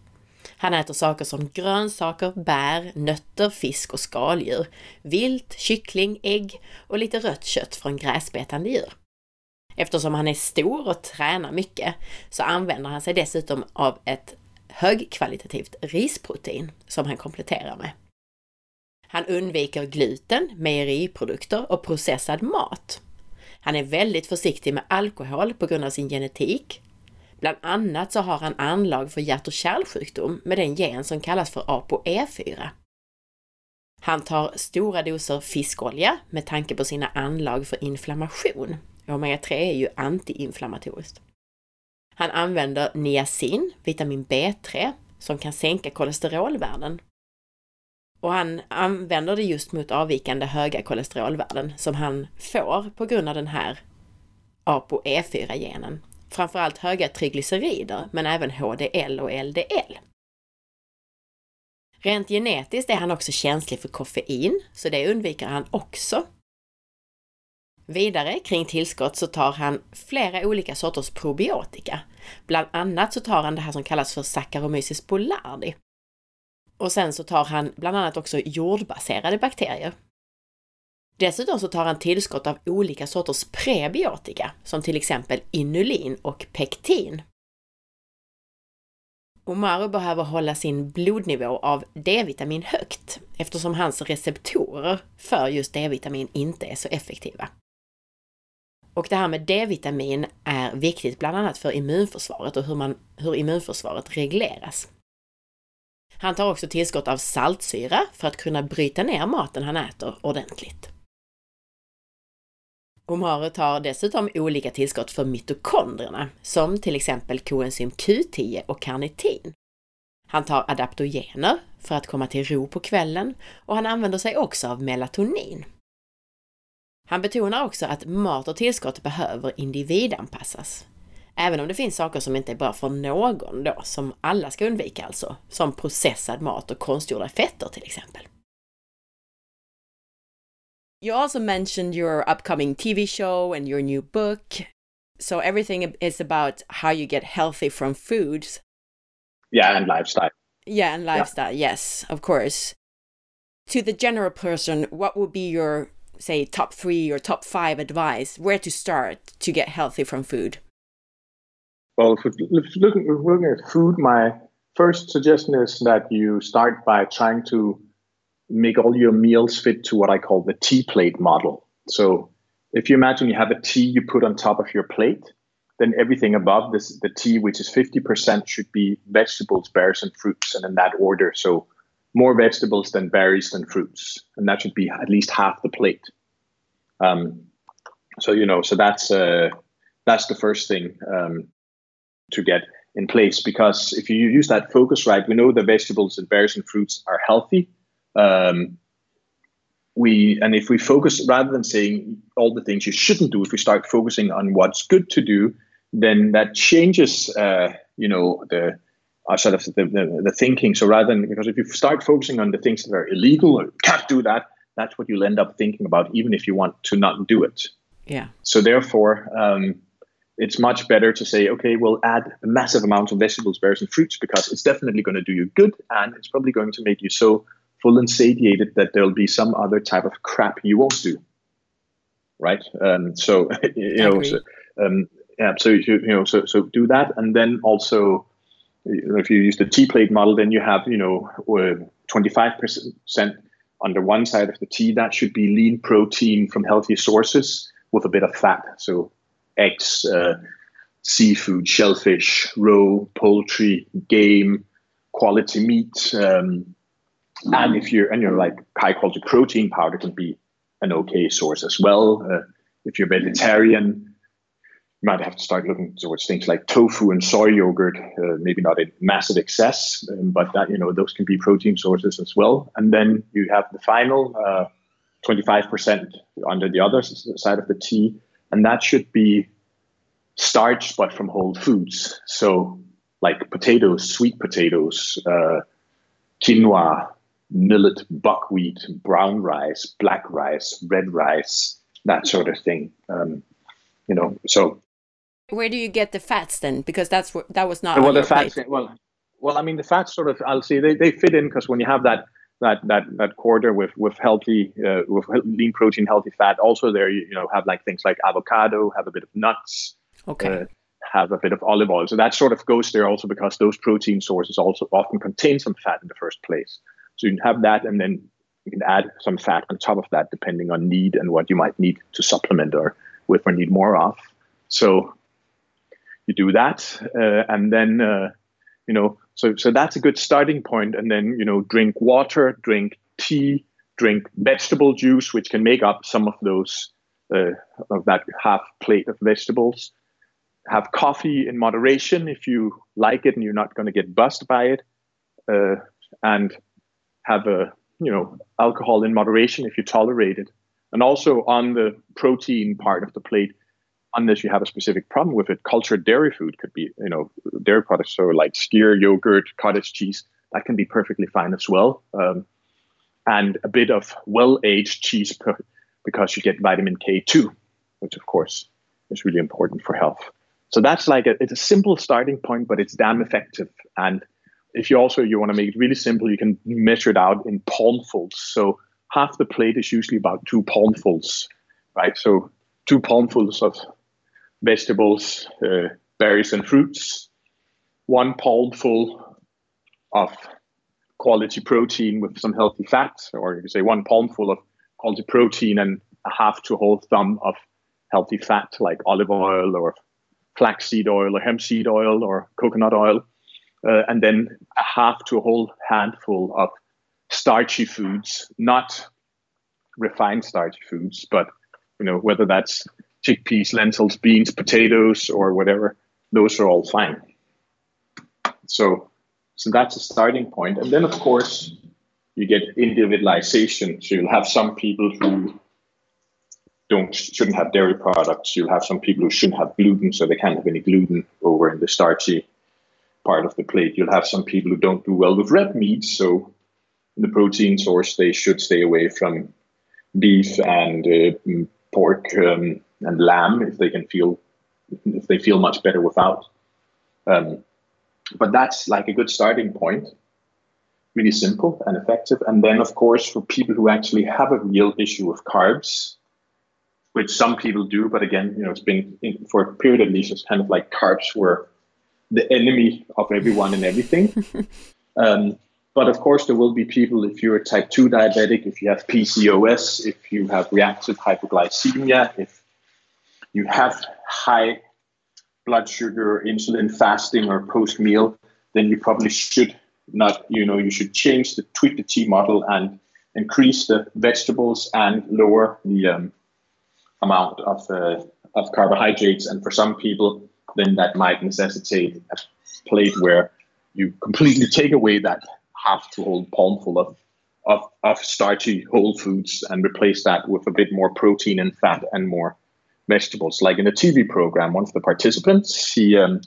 Han äter saker som grönsaker, bär, nötter, fisk och skaldjur, vilt, kyckling, ägg och lite rött kött från gräsbetande djur. Eftersom han är stor och tränar mycket så använder han sig dessutom av ett högkvalitativt risprotein som han kompletterar med. Han undviker gluten, mejeriprodukter och processad mat han är väldigt försiktig med alkohol på grund av sin genetik. Bland annat så har han anlag för hjärt och kärlsjukdom med den gen som kallas för ApoE4. Han tar stora doser fiskolja med tanke på sina anlag för inflammation, Omega-3 är ju antiinflammatoriskt. Han använder niacin, vitamin B3, som kan sänka kolesterolvärden. Och han använder det just mot avvikande höga kolesterolvärden som han får på grund av den här ApoE4-genen. Framförallt höga triglycerider, men även HDL och LDL. Rent genetiskt är han också känslig för koffein, så det undviker han också. Vidare kring tillskott så tar han flera olika sorters probiotika. Bland annat så tar han det här som kallas för Saccharomyces boulardii. Och sen så tar han bland annat också jordbaserade bakterier. Dessutom så tar han tillskott av olika sorters prebiotika, som till exempel inulin och pektin. Omaru behöver hålla sin blodnivå av D-vitamin högt eftersom hans receptorer för just D-vitamin inte är så effektiva. Och det här med D-vitamin är viktigt bland annat för immunförsvaret och hur, man, hur immunförsvaret regleras. Han tar också tillskott av saltsyra för att kunna bryta ner maten han äter ordentligt. Omaru tar dessutom olika tillskott för mitokondrierna, som till exempel koenzym Q10 och karnitin. Han tar adaptogener för att komma till ro på kvällen och han använder sig också av melatonin. Han betonar också att mat och tillskott behöver individanpassas. Även om det finns saker som inte är bra för någon då, som alla ska undvika alltså, som processad mat och konstgjorda fetter till exempel. You also mentioned your upcoming TV show and your new book. So everything is about how you get healthy from foods. Yeah, and lifestyle. Yeah, and lifestyle. Yeah. Yes, of course. To the general person, what would be your say top 3 or top 5 advice where to start to get healthy from food? Well, if we're looking, if we're looking at food, my first suggestion is that you start by trying to make all your meals fit to what I call the T plate model. So if you imagine you have a T you put on top of your plate, then everything above this, the T, which is 50%, should be vegetables, berries, and fruits, and in that order. So more vegetables than berries than fruits, and that should be at least half the plate. Um, so you know, so that's uh, that's the first thing um, to get in place because if you use that focus right, we know the vegetables and berries and fruits are healthy, um, we and if we focus rather than saying all the things you shouldn't do, if we start focusing on what's good to do, then that changes, uh, you know, the sort of the, the, the, thinking. So rather than because if you start focusing on the things that are illegal or can't do that, that's what you'll end up thinking about, even if you want to not do it. Yeah. So therefore, um, it's much better to say, okay, we'll add a massive amount of vegetables, berries, and fruits because it's definitely going to do you good, and it's probably going to make you so full and satiated that there'll be some other type of crap you won't do. Right. Um, so you know, so, um, yeah. So you, you know, so so do that, and then also, if you use the T plate model, then you have you know uh, twenty five percent on the one side of the T. That should be lean protein from healthy sources with a bit of fat. So eggs, uh, seafood, shellfish, roe, poultry, game, quality meat. Um, and if you're and you're like high quality protein powder can be an okay source as well. Uh, if you're vegetarian, you might have to start looking towards things like tofu and soy yogurt. Uh, maybe not in massive excess, um, but that you know those can be protein sources as well. And then you have the final uh, 25% under the other side of the T, and that should be starch, but from whole foods. So like potatoes, sweet potatoes, uh, quinoa, millet, buckwheat, brown rice, black rice, red rice, that sort of thing. Um, you know, so where do you get the fats then? Because that's what that was not. Well, the fats. Plate. Well, well, I mean, the fats sort of. I'll see they, they fit in because when you have that that that that quarter with with healthy uh, with lean protein, healthy fat. Also, there you, you know have like things like avocado, have a bit of nuts. Okay. Uh, have a bit of olive oil. So that sort of goes there also because those protein sources also often contain some fat in the first place. So you can have that, and then you can add some fat on top of that, depending on need and what you might need to supplement or with or need more of. So you do that, uh, and then uh, you know, so so that's a good starting point. And then you know, drink water, drink tea, drink vegetable juice, which can make up some of those uh, of that half plate of vegetables. Have coffee in moderation if you like it and you're not going to get buzzed by it, uh, and have a you know alcohol in moderation if you tolerate it. And also on the protein part of the plate, unless you have a specific problem with it, cultured dairy food could be you know dairy products, so like skyr, yogurt, cottage cheese, that can be perfectly fine as well. Um, and a bit of well-aged cheese per, because you get vitamin K2, which of course is really important for health. So that's like a, it's a simple starting point, but it's damn effective. And if you also you want to make it really simple, you can measure it out in palmfuls. So half the plate is usually about two palmfuls, right? So two palmfuls of vegetables, uh, berries, and fruits. One palmful of quality protein with some healthy fats, or you could say one palmful of quality protein and a half to a whole thumb of healthy fat like olive oil or flaxseed oil or hemp seed oil or coconut oil, uh, and then a half to a whole handful of starchy foods, not refined starchy foods, but you know whether that's chickpeas, lentils, beans, potatoes, or whatever, those are all fine. So, so that's a starting point. and then of course you get individualization. So you'll have some people who don't shouldn't have dairy products. You'll have some people who shouldn't have gluten, so they can't have any gluten over in the starchy part of the plate. You'll have some people who don't do well with red meat, so in the protein source they should stay away from beef and uh, pork um, and lamb if they can feel if they feel much better without. Um, but that's like a good starting point. Really simple and effective. And then, of course, for people who actually have a real issue with carbs, which some people do, but again, you know, it's been for a period at least, it's kind of like carbs were the enemy of everyone and everything. um, but of course, there will be people, if you're a type 2 diabetic, if you have PCOS, if you have reactive hypoglycemia, if you have high blood sugar, insulin fasting, or post meal, then you probably should not, you know, you should change the tweak the T model and increase the vegetables and lower the um, amount of, uh, of carbohydrates. And for some people, then that might necessitate a plate where you completely take away that half to whole palmful of, of, of starchy whole foods and replace that with a bit more protein and fat and more vegetables. Like in a TV program, one of the participants, he um,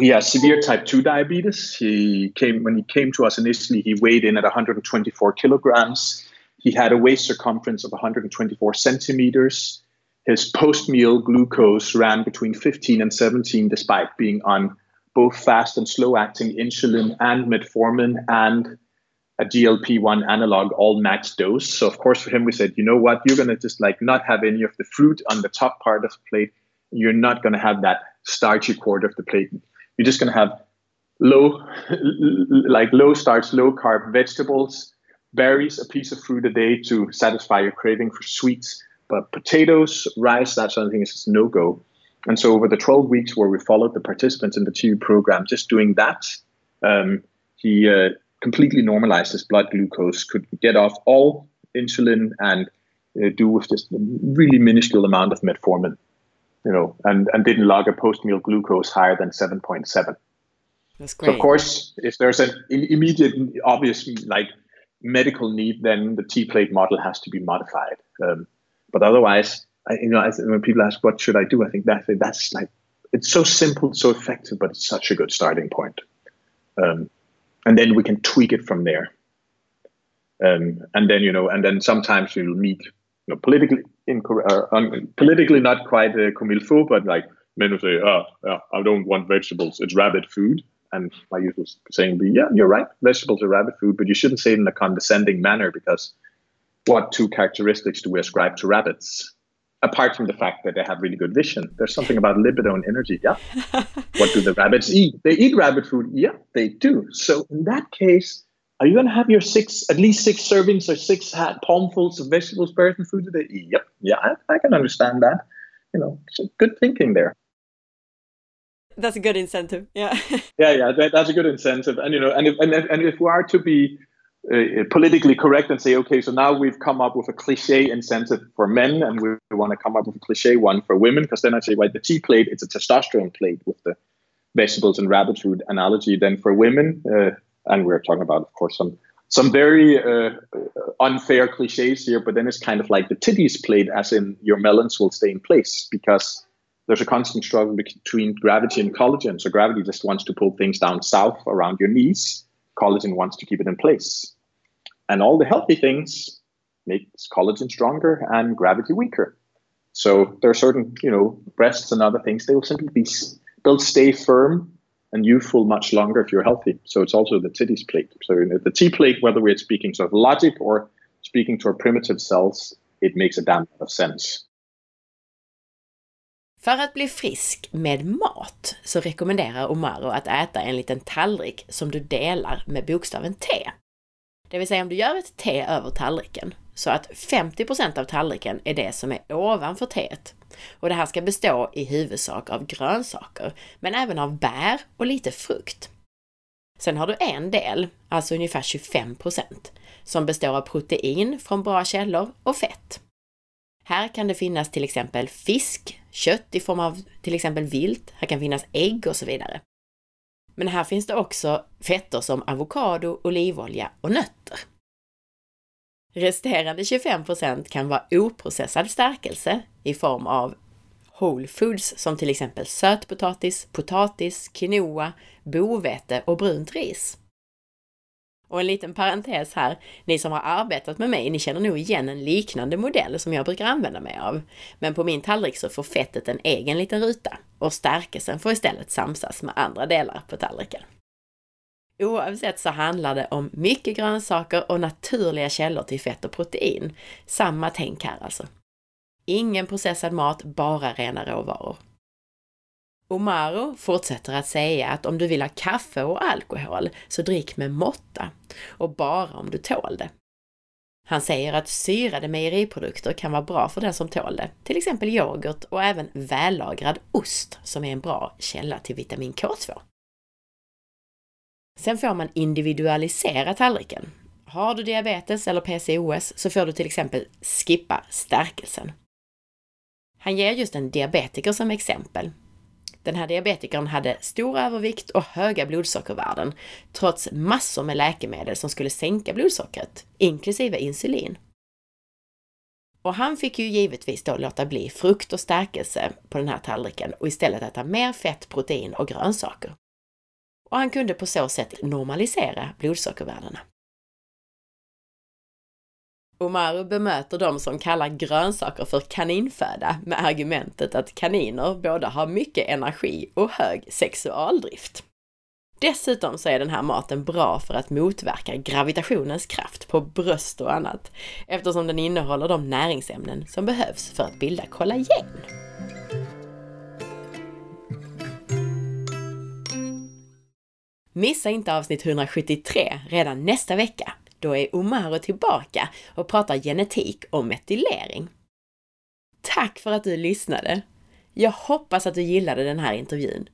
he has severe type 2 diabetes. He came when he came to us initially, he weighed in at 124 kilograms. He had a waist circumference of 124 centimeters. His post meal glucose ran between 15 and 17, despite being on both fast and slow acting insulin and metformin and a GLP 1 analog, all max dose. So, of course, for him, we said, you know what, you're to just like not have any of the fruit on the top part of the plate. You're not to have that starchy quarter of the plate. You're just to have low, like low starch, low carb vegetables berries, a piece of fruit a day to satisfy your craving for sweets. But potatoes, rice, that sort of thing is just no go. And so over the 12 weeks where we followed the participants in the TV program, just doing that, um, he uh, completely normalized his blood glucose, could get off all insulin and uh, do with just a really minuscule amount of metformin, you know, and, and didn't log a post-meal glucose higher than 7.7. That's great. So of course, if there's an immediate, obvious, like medical need, then the T plate model has to be modified. Um, but otherwise, I, you know, I, when people ask what should I do, I think that that's like it's so simple, so effective, but it's such a good starting point. Um, and then we can tweak it from there. Um, and then you know, and then sometimes you'll meet you know, politically incorrect, uh, un- politically not quite uh, comme il faut, but like men will say, "Oh, yeah, I don't want vegetables; it's rabbit food." And my usual saying be, yeah, you're right. Vegetables are rabbit food, but you shouldn't say it in a condescending manner because what two characteristics do we ascribe to rabbits? Apart from the fact that they have really good vision, there's something about libido and energy. Yeah. what do the rabbits eat? They eat rabbit food. Yeah, they do. So in that case, are you going to have your six, at least six servings or six palmfuls of vegetables, berries, and fruit today? Yep. Yeah, I, I can understand that. You know, good thinking there that's a good incentive. Yeah. yeah, yeah, that, that's a good incentive. And you know, and if and if, and if we are to be uh, politically correct and say, okay, so now we've come up with a cliche incentive for men, and we want to come up with a cliche one for women, because then I say, right, the T plate, it's a testosterone plate with the vegetables and rabbit food analogy. Then for women, uh, and we're talking about, of course, some some very uh, unfair cliches here, but then it's kind of like the titties plate, as in your melons will stay in place because there's a constant struggle between gravity and collagen. So gravity just wants to pull things down south around your knees. Collagen wants to keep it in place. And all the healthy things makes collagen stronger and gravity weaker. So there are certain, you know, breasts and other things, they will simply be they'll stay firm and youthful much longer if you're healthy. So it's also the titties plate. So the T plate, whether we're speaking sort of logic or speaking to our primitive cells, it makes a damn lot of sense. För att bli frisk med mat så rekommenderar Omaro att äta en liten tallrik som du delar med bokstaven T. Det vill säga om du gör ett T över tallriken så att 50% av tallriken är det som är ovanför teet. Och det här ska bestå i huvudsak av grönsaker, men även av bär och lite frukt. Sen har du en del, alltså ungefär 25% som består av protein från bra källor och fett. Här kan det finnas till exempel fisk, kött i form av till exempel vilt, här kan finnas ägg och så vidare. Men här finns det också fetter som avokado, olivolja och nötter. Resterande 25% kan vara oprocessad stärkelse i form av whole foods som till exempel sötpotatis, potatis, quinoa, bovete och brunt ris. Och en liten parentes här, ni som har arbetat med mig, ni känner nog igen en liknande modell som jag brukar använda mig av. Men på min tallrik så får fettet en egen liten ruta och stärkelsen får istället samsas med andra delar på tallriken. Oavsett så handlar det om mycket grönsaker och naturliga källor till fett och protein. Samma tänk här alltså. Ingen processad mat, bara rena råvaror. Omaro fortsätter att säga att om du vill ha kaffe och alkohol så drick med måtta och bara om du tål det. Han säger att syrade mejeriprodukter kan vara bra för den som tål det, till exempel yoghurt och även vällagrad ost som är en bra källa till vitamin K2. Sen får man individualisera tallriken. Har du diabetes eller PCOS så får du till exempel skippa stärkelsen. Han ger just en diabetiker som exempel den här diabetikern hade stor övervikt och höga blodsockervärden, trots massor med läkemedel som skulle sänka blodsockret, inklusive insulin. Och han fick ju givetvis då låta bli frukt och stärkelse på den här tallriken och istället äta mer fett, protein och grönsaker. Och han kunde på så sätt normalisera blodsockervärdena. Omar bemöter de som kallar grönsaker för kaninföda med argumentet att kaniner både har mycket energi och hög sexualdrift. Dessutom så är den här maten bra för att motverka gravitationens kraft på bröst och annat eftersom den innehåller de näringsämnen som behövs för att bilda kollagen. Missa inte avsnitt 173 redan nästa vecka då är Omaro tillbaka och pratar genetik och metylering. Tack för att du lyssnade! Jag hoppas att du gillade den här intervjun.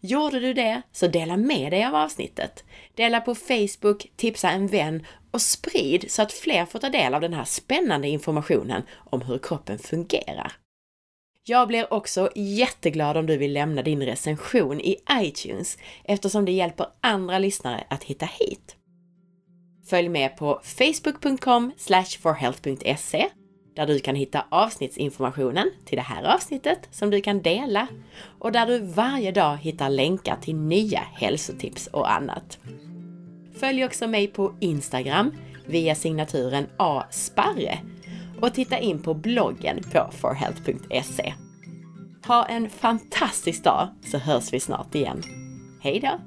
Gjorde du det, så dela med dig av avsnittet. Dela på Facebook, tipsa en vän och sprid så att fler får ta del av den här spännande informationen om hur kroppen fungerar. Jag blir också jätteglad om du vill lämna din recension i iTunes eftersom det hjälper andra lyssnare att hitta hit. Följ med på facebook.com forhealth.se där du kan hitta avsnittsinformationen till det här avsnittet som du kan dela och där du varje dag hittar länkar till nya hälsotips och annat. Följ också mig på Instagram via signaturen asparre och titta in på bloggen på forhealth.se. Ha en fantastisk dag så hörs vi snart igen. Hej då!